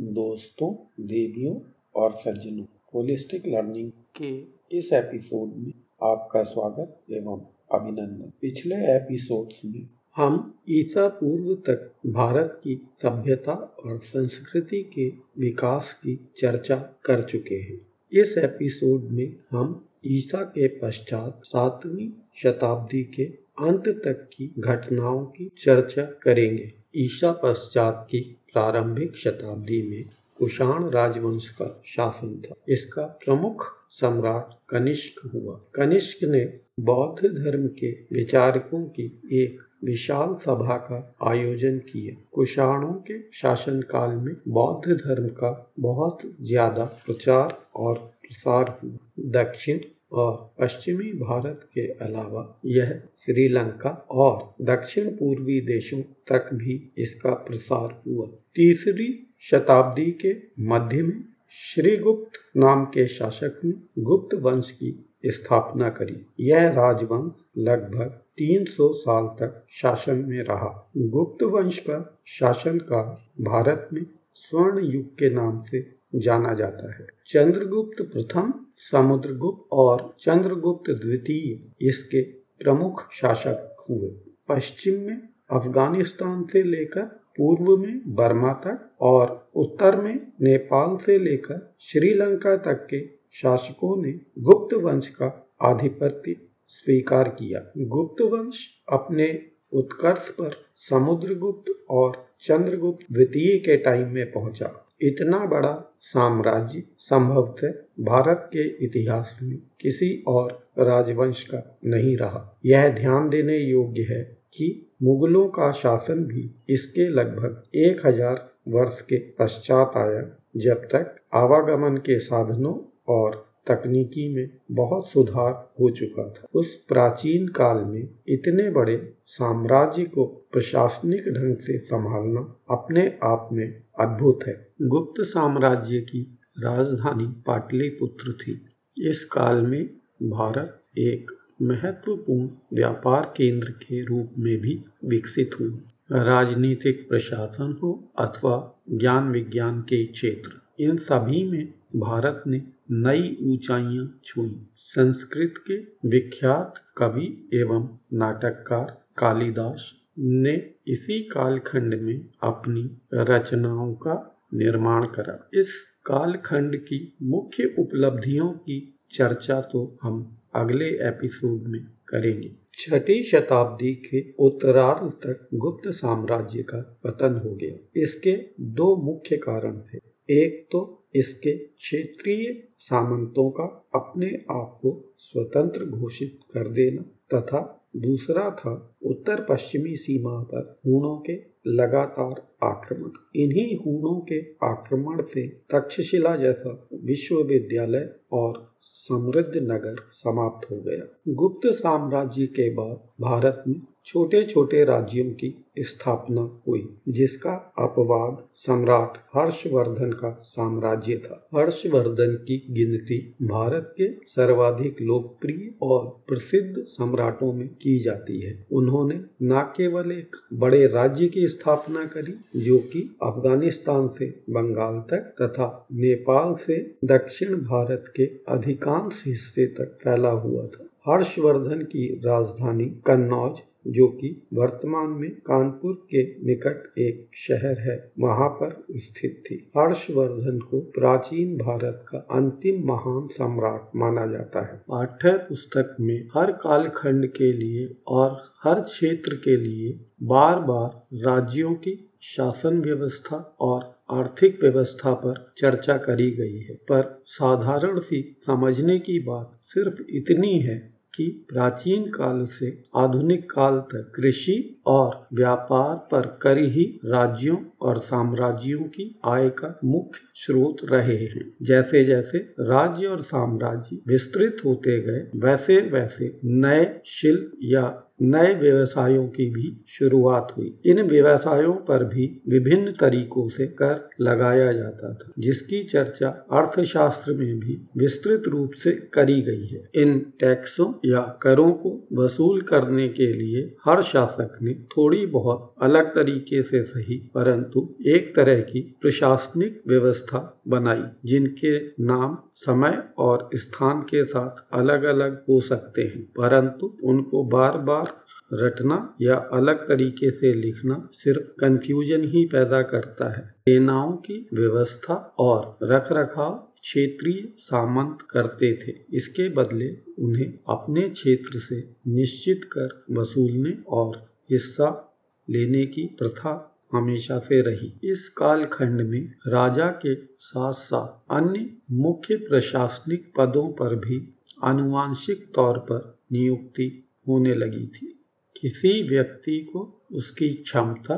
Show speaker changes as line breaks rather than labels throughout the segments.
दोस्तों, देवियों और सज्जनों होलिस्टिक लर्निंग के इस एपिसोड में आपका स्वागत एवं अभिनंदन। पिछले एपिसोड्स में हम ईसा पूर्व तक भारत की सभ्यता और संस्कृति के विकास की चर्चा कर चुके हैं। इस एपिसोड में हम ईसा के पश्चात सातवीं शताब्दी के अंत तक की घटनाओं की चर्चा करेंगे। ईसा पश्चात की प्रारंभिक शताब्दी में कुषाण राजवंश का शासन था। इसका प्रमुख सम्राट कनिष्क हुआ। कनिष्क ने बौद्ध धर्म के विचारकों की एक विशाल सभा का आयोजन किया। कुषाणों के शासन काल में बौद्ध धर्म का बहुत ज़्यादा प्रचार और प्रसार हुआ। दक्षिण और पश्चिमी भारत के अलावा यह श्रीलंका और दक्षिण पूर्वी देशों तक भी इसका प्रसार हुआ। तीसरी शताब्दी के मध्य में श्रीगुप्त नाम के शासक ने गुप्त वंश की स्थापना करी। यह राजवंश लगभग 300 साल तक शासन में रहा। गुप्त वंश का शासन का भारत में स्वर्ण युग के नाम से जाना जाता है। चंद्रगुप्त प्रथम समुद्रगुप्त और चंद्रगुप्त द्वितीय, इसके प्रमुख शासक हुए। पश्चिम में अफ़गानिस्तान से लेकर पूर्व में बर्मा तक और उत्तर में नेपाल से लेकर श्रीलंका तक के शासकों ने गुप्त वंश का आधिपत्य स्वीकार किया। गुप्त वंश अपने उत्कर्ष पर समुद्रगुप्त और चंद्रगुप्त द्वितीय के टाइम में पहुँचा। इतना बड़ा साम्राज्य संभवतः भारत के इतिहास में किसी और राजवंश का नहीं रहा। यह ध्यान देने योग्य है कि मुगलों का शासन भी इसके लगभग एक हज़ार वर्ष के पश्चात आया, जब तक आवागमन के साधनों और तकनीकी में बहुत सुधार हो चुका था। उस प्राचीन काल में इतने बड़े साम्राज्य को प्रशासनिक ढंग से संभालना अपने आप में अद्भुत है। गुप्त साम्राज्य की राजधानी पाटलिपुत्र थी। इस काल में भारत एक महत्वपूर्ण व्यापार केंद्र के रूप में भी विकसित हुआ। राजनीतिक प्रशासन हो अथवा ज्ञान विज्ञान के क्षेत्र, इन सभी में भारत ने नई ऊंचाइयाँ छुई। संस्कृत के विख्यात कवि एवं नाटककार कालिदास ने इसी कालखंड में अपनी रचनाओं का निर्माण करा। इस कालखंड की मुख्य उपलब्धियों की चर्चा तो हम अगले एपिसोड में करेंगे। छठी शताब्दी के उत्तरार्ध तक गुप्त साम्राज्य का पतन हो गया। इसके दो मुख्य कारण थे। एक तो इसके क्षेत्रीय सामंतों का अपने आप को स्वतंत्र घोषित कर देना तथा दूसरा था उत्तर पश्चिमी सीमा पर हूणों के लगातार आक्रमण। इन्हीं हूणों के आक्रमण से तक्षशिला जैसा विश्वविद्यालय और समृद्ध नगर समाप्त हो गया। गुप्त साम्राज्य के बाद भारत में छोटे छोटे राज्यों की स्थापना हुई, जिसका अपवाद सम्राट हर्षवर्धन का साम्राज्य था। हर्षवर्धन की गिनती भारत के सर्वाधिक लोकप्रिय और प्रसिद्ध सम्राटों में की जाती है। उन्होंने न केवल एक बड़े राज्य की स्थापना करी, जो कि अफ़गानिस्तान से बंगाल तक तथा नेपाल से दक्षिण भारत के अधिकांश हिस्से तक फैला हुआ था। हर्षवर्धन की राजधानी कन्नौज जो कि वर्तमान में कानपुर के निकट एक शहर है, वहाँ पर स्थित थी। हर्षवर्धन को प्राचीन भारत का अंतिम महान सम्राट माना जाता है। पाठ्य पुस्तक में हर कालखंड के लिए और हर क्षेत्र के लिए बार बार राज्यों की शासन व्यवस्था और आर्थिक व्यवस्था पर चर्चा करी गई है। पर साधारण सी समझने की बात सिर्फ़ इतनी है कि प्राचीन काल से आधुनिक काल तक कृषि और व्यापार पर कर ही राज्यों और साम्राज्यों की आय का मुख्य स्रोत रहे हैं। जैसे जैसे राज्य और साम्राज्य विस्तृत होते गए वैसे वैसे नए शिल्प या नए व्यवसायों की भी शुरुआत हुई। इन व्यवसायों पर भी विभिन्न तरीकों से कर लगाया जाता था, जिसकी चर्चा अर्थशास्त्र में भी विस्तृत रूप से करी गई है। इन टैक्सों या करों को वसूल करने के लिए हर शासक ने थोड़ी बहुत अलग तरीके से सही परंतु परंतु एक तरह की प्रशासनिक व्यवस्था बनाई, जिनके नाम, समय और स्थान के साथ अलग अलग हो सकते हैं। परंतु उनको बार बार रटना या अलग तरीके से लिखना सिर्फ़ कंफ्यूजन ही पैदा करता है। सेनाओं की व्यवस्था और रख रखाव क्षेत्रीय सामंत करते थे। इसके बदले उन्हें अपने क्षेत्र से निश्चित कर वसूलने और हिस्सा लेने की प्रथा हमेशा से रही। इस कालखंड में राजा के साथ साथ अन्य मुख्य प्रशासनिक पदों पर भी अनुवांशिक तौर पर नियुक्ति होने लगी थी। किसी व्यक्ति को उसकी क्षमता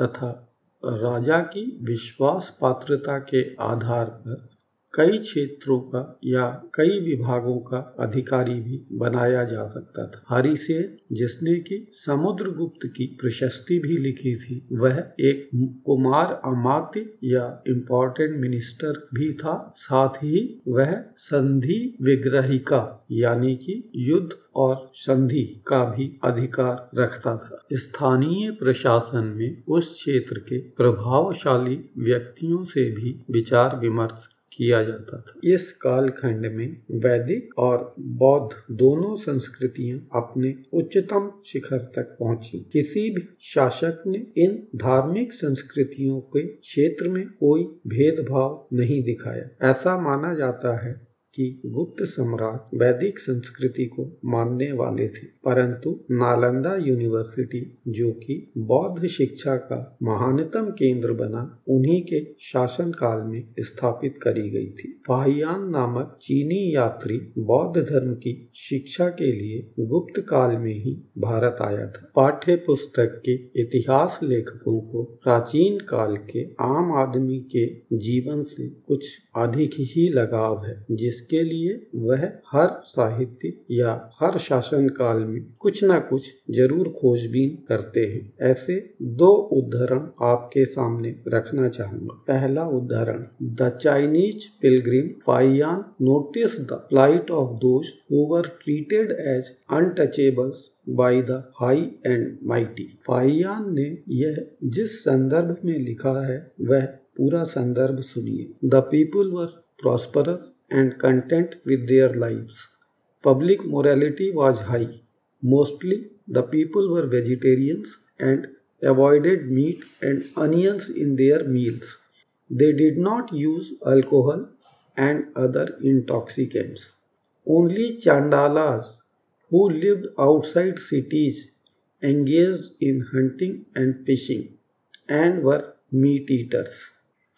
तथा राजा की विश्वास पात्रता के आधार पर कई क्षेत्रों का या कई विभागों का अधिकारी भी बनाया जा सकता था। हरिसेन जिसने की समुद्रगुप्त की प्रशस्ति भी लिखी थी, वह एक कुमार अमात्य या इम्पोर्टेंट मिनिस्टर भी था। साथ ही वह संधि विग्रहिका, यानी कि युद्ध और संधि का भी अधिकार रखता था। स्थानीय प्रशासन में उस क्षेत्र के प्रभावशाली व्यक्तियों से भी विचार विमर्श किया जाता था। इस कालखंड में वैदिक और बौद्ध दोनों संस्कृतियाँ अपने उच्चतम शिखर तक पहुँची। किसी भी शासक ने इन धार्मिक संस्कृतियों के क्षेत्र में कोई भेदभाव नहीं दिखाया। ऐसा माना जाता है कि गुप्त सम्राट वैदिक संस्कृति को मानने वाले थे। परंतु नालंदा यूनिवर्सिटी, जो कि बौद्ध शिक्षा का महानतम केंद्र बना, उन्हीं के शासन काल में स्थापित करी गई थी। फाहियान नामक चीनी यात्री बौद्ध धर्म की शिक्षा के लिए गुप्त काल में ही भारत आया था। पाठ्य पुस्तक के इतिहास लेखकों को प्राचीन काल के आम आदमी के जीवन से कुछ अधिक ही लगाव है जिस इसके लिए वह हर साहित्य या हर शासन काल में कुछ न कुछ ज़रूर खोजबीन करते हैं। ऐसे दो उदाहरण आपके सामने रखना चाहूँगा। पहला उदाहरण the Chinese pilgrim Faxian notice the flight of those who were treated as untouchables by the high and mighty. Faxian ने यह जिस संदर्भ में लिखा है, वह पूरा संदर्भ सुनिए। The people were prosperous and content with their lives. Public morality was high. Mostly the people were vegetarians and avoided meat and onions in their meals. They did not use alcohol and other intoxicants. Only chandalas who lived outside cities engaged in hunting and fishing and were meat eaters.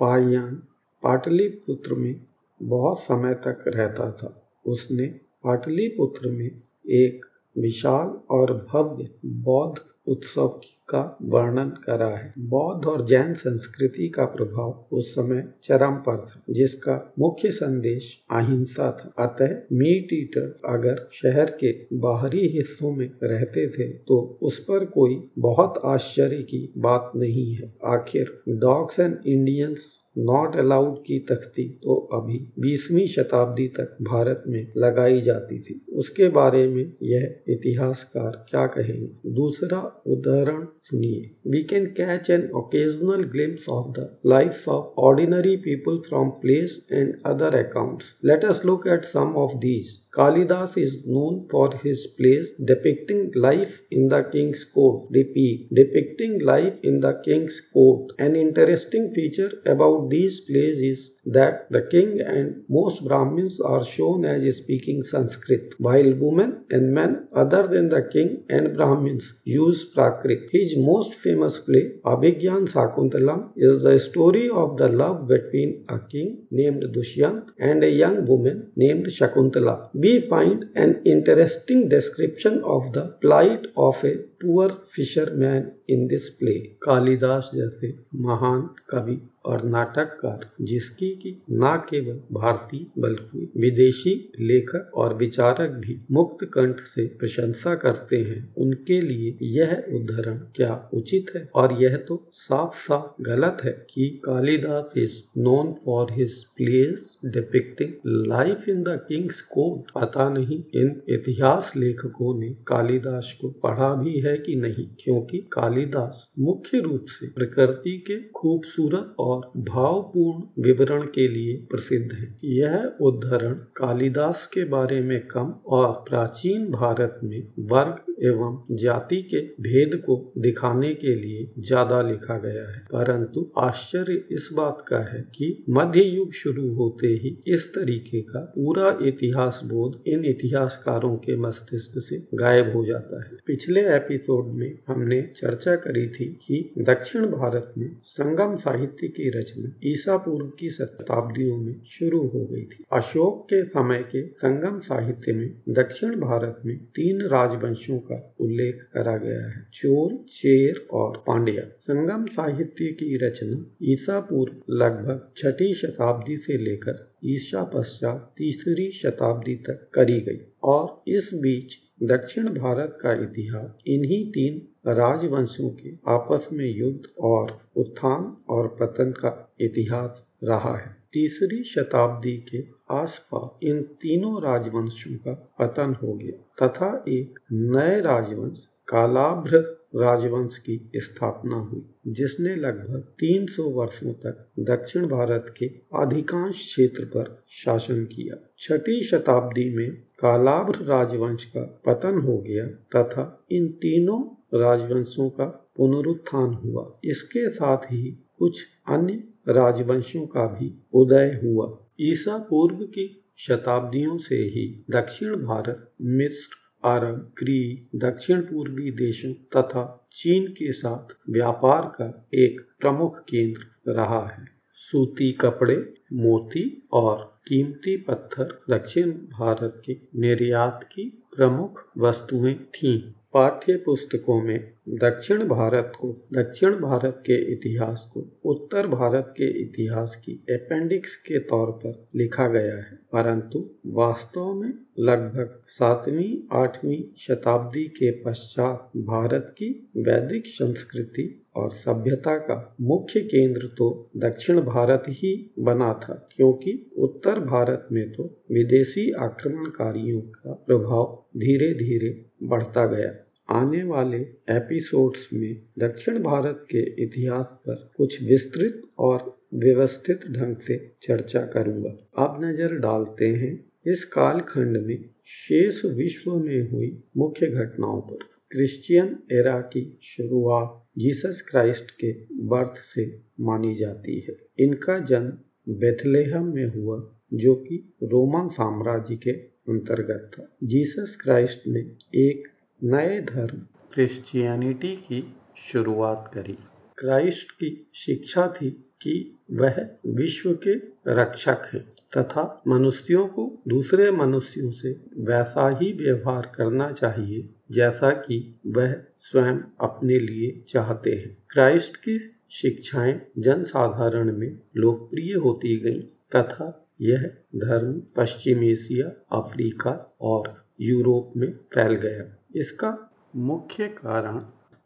पायान Pataliputra में बहुत समय तक रहता था। उसने पाटलिपुत्र में एक विशाल और भव्य बौद्ध उत्सव का वर्णन करा है। बौद्ध और जैन संस्कृति का प्रभाव उस समय चरम पर था, जिसका मुख्य संदेश अहिंसा था। अतः मीट ईटर अगर शहर के बाहरी हिस्सों में रहते थे तो उस पर कोई बहुत आश्चर्य की बात नहीं है। आखिर dogs and Indians not allowed की तख्ती तो अभी बीसवीं शताब्दी तक भारत में लगाई जाती थी। उसके बारे में यह इतिहासकार क्या कहेंगे? दूसरा उदाहरण We can catch an occasional glimpse of the life of ordinary people from plays and other accounts. Let us look at some of these. Kalidas is known for his plays depicting life in the king's court. Repeat, depicting life in the king's court. An interesting feature about these plays is that the king and most Brahmins are shown as speaking Sanskrit, while women and men other than the king and Brahmins use Prakrit. His most famous play, Abhigyan Sakuntalam, is the story of the love between a king named Dushyant and a young woman named Shakuntala. We find an interesting description of the plight of a poor fisherman in this play, Kalidasa जैसे महान कवि और नाटककार, जिसकी की न केवल भारतीय बल्कि विदेशी लेखक और विचारक भी मुक्त कंठ से प्रशंसा करते हैं, उनके लिए यह उदाहरण क्या उचित है? और यह तो साफ़ साफ़ गलत है कि Kalidasa is known for his plays depicting life in the king's court पता नहीं इन इतिहास लेखकों ने कालिदास को पढ़ा भी है है कि नहीं? क्योंकि कालिदास मुख्य रूप से प्रकृति के खूबसूरत और भावपूर्ण विवरण के लिए प्रसिद्ध है। यह उदाहरण कालिदास के बारे में कम और प्राचीन भारत में वर्ग एवं जाति के भेद को दिखाने के लिए ज़्यादा लिखा गया है। परंतु आश्चर्य इस बात का है कि मध्य युग शुरू होते ही इस तरीके का पूरा इतिहास बोध इन इतिहासकारों के मस्तिष्क से गायब हो जाता है। पिछले एपिसोड में हमने चर्चा करी थी कि दक्षिण भारत में संगम साहित्य की रचना ईसा पूर्व की शताब्दियों में शुरू हो गई थी। अशोक के समय के संगम साहित्य में दक्षिण भारत में तीन राजवंशों का उल्लेख करा गया है, चोर, चेर और पांड्या। संगम साहित्य की रचना ईसा पूर्व लगभग छठी शताब्दी से लेकर ईसा पश्चात तीसरी शताब्दी तक करी गई और इस बीच दक्षिण भारत का इतिहास इन्हीं तीन राजवंशों के आपस में युद्ध और उत्थान और पतन का इतिहास रहा है। तीसरी शताब्दी के आसपास इन तीनों राजवंशों का पतन हो गया तथा एक नए राजवंश कालाभ्र राजवंश की स्थापना हुई, जिसने लगभग 300 वर्षों तक दक्षिण भारत के अधिकांश क्षेत्र पर शासन किया। छठी शताब्दी में कालाभ्र राजवंश का पतन हो गया तथा इन तीनों राजवंशों का पुनरुत्थान हुआ। इसके साथ ही कुछ अन्य राजवंशों का भी उदय हुआ। ईसा पूर्व की शताब्दियों से ही दक्षिण भारत मिस्र अरब ग्रीक दक्षिण पूर्वी देशों तथा चीन के साथ व्यापार का एक प्रमुख केंद्र रहा है। सूती कपड़े, मोती और कीमती पत्थर दक्षिण भारत के निर्यात की प्रमुख वस्तुएँ थीं। पाठ्य पुस्तकों में दक्षिण भारत को, दक्षिण भारत के इतिहास को, उत्तर भारत के इतिहास की अपेंडिक्स के तौर पर लिखा गया है। परंतु वास्तव में लगभग सातवीं, आठवीं शताब्दी के पश्चात भारत की वैदिक संस्कृति और सभ्यता का मुख्य केंद्र तो दक्षिण भारत ही बना था, क्योंकि उत्तर भारत में तो विदेशी आक्रमणकारियों का प्रभाव धीरे धीरे बढ़ता गया। आने वाले एपिसोड्स में दक्षिण भारत के इतिहास पर कुछ विस्तृत और व्यवस्थित ढंग से चर्चा करूँगा। अब नज़र डालते हैं इस कालखंड में शेष विश्व में हुई मुख्य घटनाओं पर। क्रिश्चियन एरा की शुरुआत जीसस क्राइस्ट के बर्थ से मानी जाती है। इनका जन्म बेथलेहम में हुआ, जो कि रोमन साम्राज्य के अंतर्गत था। जीसस क्राइस्ट ने एक नए धर्म क्रिश्चियनिटी की शुरुआत करी। क्राइस्ट की शिक्षा थी कि वह विश्व के रक्षक है तथा मनुष्यों को दूसरे मनुष्यों से वैसा ही व्यवहार करना चाहिए जैसा कि वह स्वयं अपने लिए चाहते हैं। क्राइस्ट की शिक्षाएँ जनसाधारण में लोकप्रिय होती गईं तथा यह धर्म पश्चिम एशिया, अफ्रीका और यूरोप में फैल गया। इसका मुख्य कारण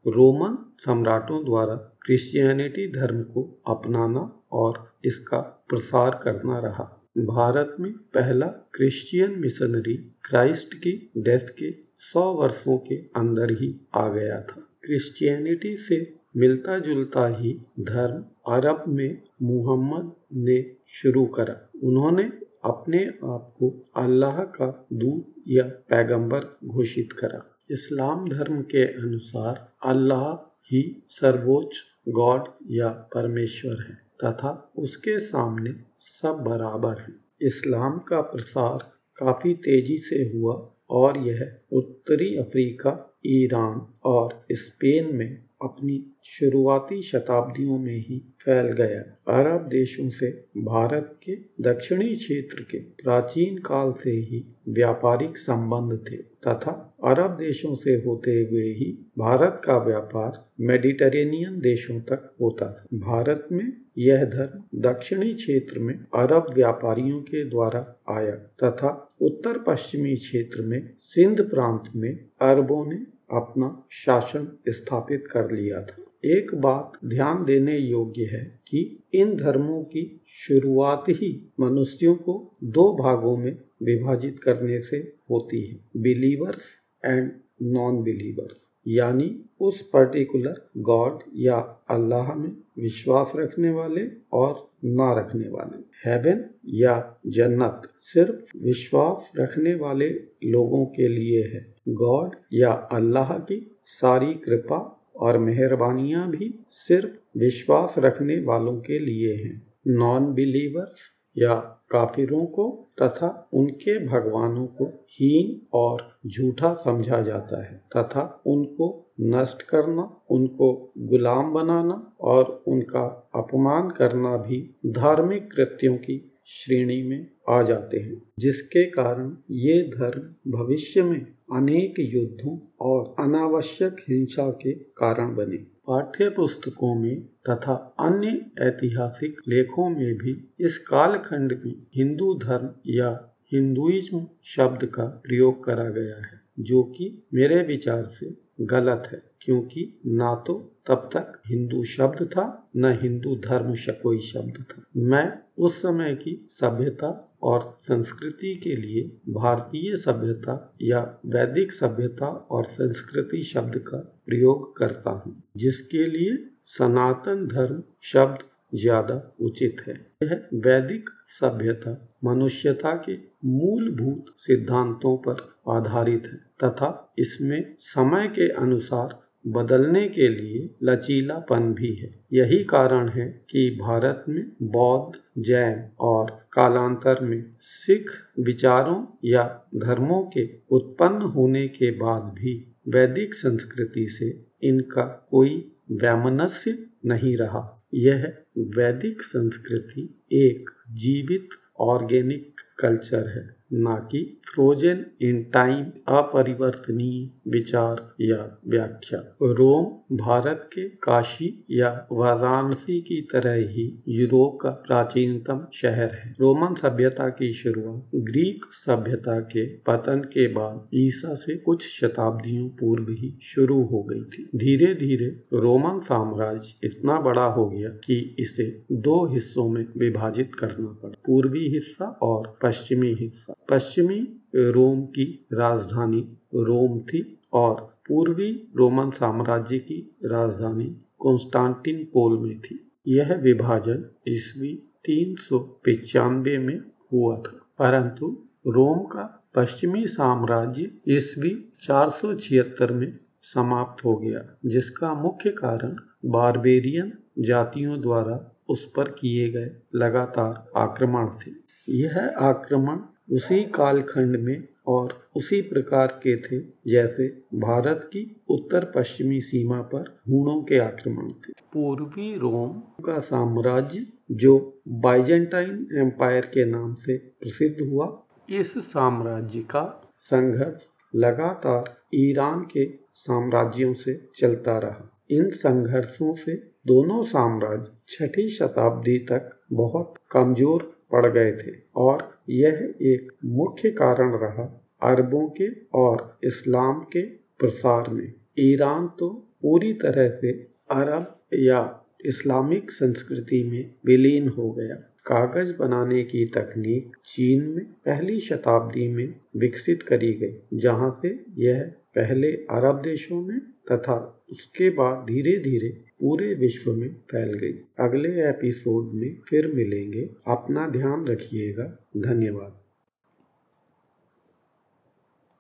रोमन सम्राटों द्वारा क्रिश्चियनिटी धर्म को अपनाना और इसका प्रसार करना रहा। भारत में पहला क्रिश्चियन मिशनरी क्राइस्ट की डेथ के सौ वर्षों के अंदर ही आ गया था। क्रिश्चियनिटी से मिलता जुलता ही धर्म अरब में मुहम्मद ने शुरू करा। उन्होंने अपने आप को अल्लाह का दूत या पैगंबर घोषित करा। इस्लाम धर्म के अनुसार अल्लाह ही सर्वोच्च गॉड या परमेश्वर है तथा उसके सामने सब बराबर हैं। इस्लाम का प्रसार काफ़ी तेज़ी से हुआ और यह उत्तरी अफ्रीका, ईरान और स्पेन में अपनी शुरुआती शताब्दियों में ही फैल गया। अरब देशों से भारत के दक्षिणी क्षेत्र के प्राचीन काल से ही व्यापारिक संबंध थे तथा अरब देशों से होते हुए ही भारत का व्यापार मेडिटेरेनियन देशों तक होता था। भारत में यह धर्म दक्षिणी क्षेत्र में अरब व्यापारियों के द्वारा आया तथा उत्तर पश्चिमी क्षेत्र में सिंध प्रांत में अरबों ने अपना शासन स्थापित कर लिया था। एक बात ध्यान देने योग्य है कि इन धर्मों की शुरुआत ही मनुष्यों को दो भागों में विभाजित करने से होती है बिलीवर्स एंड नॉन बिलीवर्स यानी उस पर्टिकुलर गॉड या अल्लाह में विश्वास रखने वाले और ना रखने वाले। हेवन या जन्नत सिर्फ़ विश्वास रखने वाले लोगों के लिए है। गॉड या अल्लाह की सारी कृपा और मेहरबानियाँ भी सिर्फ़ विश्वास रखने वालों के लिए हैं। नॉन बिलीवर्स या काफिरों को तथा उनके भगवानों को हीन और झूठा समझा जाता है तथा उनको नष्ट करना, उनको गुलाम बनाना और उनका अपमान करना भी धार्मिक कृत्यों की श्रेणी में आ जाते हैं, जिसके कारण ये धर्म भविष्य में अनेक युद्धों और अनावश्यक हिंसा के कारण बने। पाठ्य पुस्तकों में तथा अन्य ऐतिहासिक लेखों में भी इस कालखंड में हिंदू धर्म या हिंदुइज्म शब्द का प्रयोग करा गया है, जो कि मेरे विचार से गलत है। क्योंकि ना तो तब तक हिंदू शब्द था, न हिंदू धर्म कोई शब्द था। मैं उस समय की सभ्यता और संस्कृति के लिए भारतीय सभ्यता या वैदिक सभ्यता और संस्कृति शब्द का प्रयोग करता हूँ, जिसके लिए सनातन धर्म शब्द ज़्यादा उचित है। यह वैदिक सभ्यता मनुष्यता के मूलभूत सिद्धांतों पर आधारित है तथा इसमें समय के अनुसार बदलने के लिए लचीलापन भी है। यही कारण है कि भारत में बौद्ध, जैन और कालांतर में सिख विचारों या धर्मों के उत्पन्न होने के बाद भी वैदिक संस्कृति से इनका कोई वैमनस्य नहीं रहा। यह वैदिक संस्कृति एक जीवित ऑर्गेनिक कल्चर है। ना कि फ्रोजन इन टाइम अपरिवर्तनीय विचार या व्याख्या। रोम भारत के काशी या वाराणसी की तरह ही यूरोप का प्राचीनतम शहर है। रोमन सभ्यता की शुरुआत ग्रीक सभ्यता के पतन के बाद ईसा से कुछ शताब्दियों पूर्व ही शुरू हो गई थी। धीरे धीरे रोमन साम्राज्य इतना बड़ा हो गया कि इसे दो हिस्सों में विभाजित करना पड़ा। पूर्वी हिस्सा और पश्चिमी हिस्सा। पश्चिमी रोम की राजधानी रोम थी और पूर्वी रोमन साम्राज्य की राजधानी पोल में थी। यह विभाजन ईस्वी तीन सौ पंचानबे में हुआ था। परंतु रोम का पश्चिमी साम्राज्य ईस्वी चार सौ छिहत्तर में समाप्त हो गया, जिसका मुख्य कारण बारबेरियन जातियों द्वारा उस पर किए गए लगातार आक्रमण थे। यह आक्रमण उसी कालखंड में और उसी प्रकार के थे जैसे भारत की उत्तर पश्चिमी सीमा पर हूणों के आक्रमण थे। पूर्वी रोम का साम्राज्य, जो बाइजेंटाइन एम्पायर के नाम से प्रसिद्ध हुआ, इस साम्राज्य का संघर्ष लगातार ईरान के साम्राज्यों से चलता रहा। इन संघर्षों से दोनों साम्राज्य छठी शताब्दी तक बहुत कमज़ोर पड़ गए थे और यह एक मुख्य कारण रहा अरबों के और इस्लाम के प्रसार में। ईरान तो पूरी तरह से अरब या इस्लामिक संस्कृति में विलीन हो गया। कागज़ बनाने की तकनीक चीन में पहली शताब्दी में विकसित करी गई, जहाँ से यह पहले अरब देशों में तथा उसके बाद धीरे धीरे पूरे विश्व में फैल गई। अगले एपिसोड में फिर मिलेंगे। अपना ध्यान रखिएगा। धन्यवाद।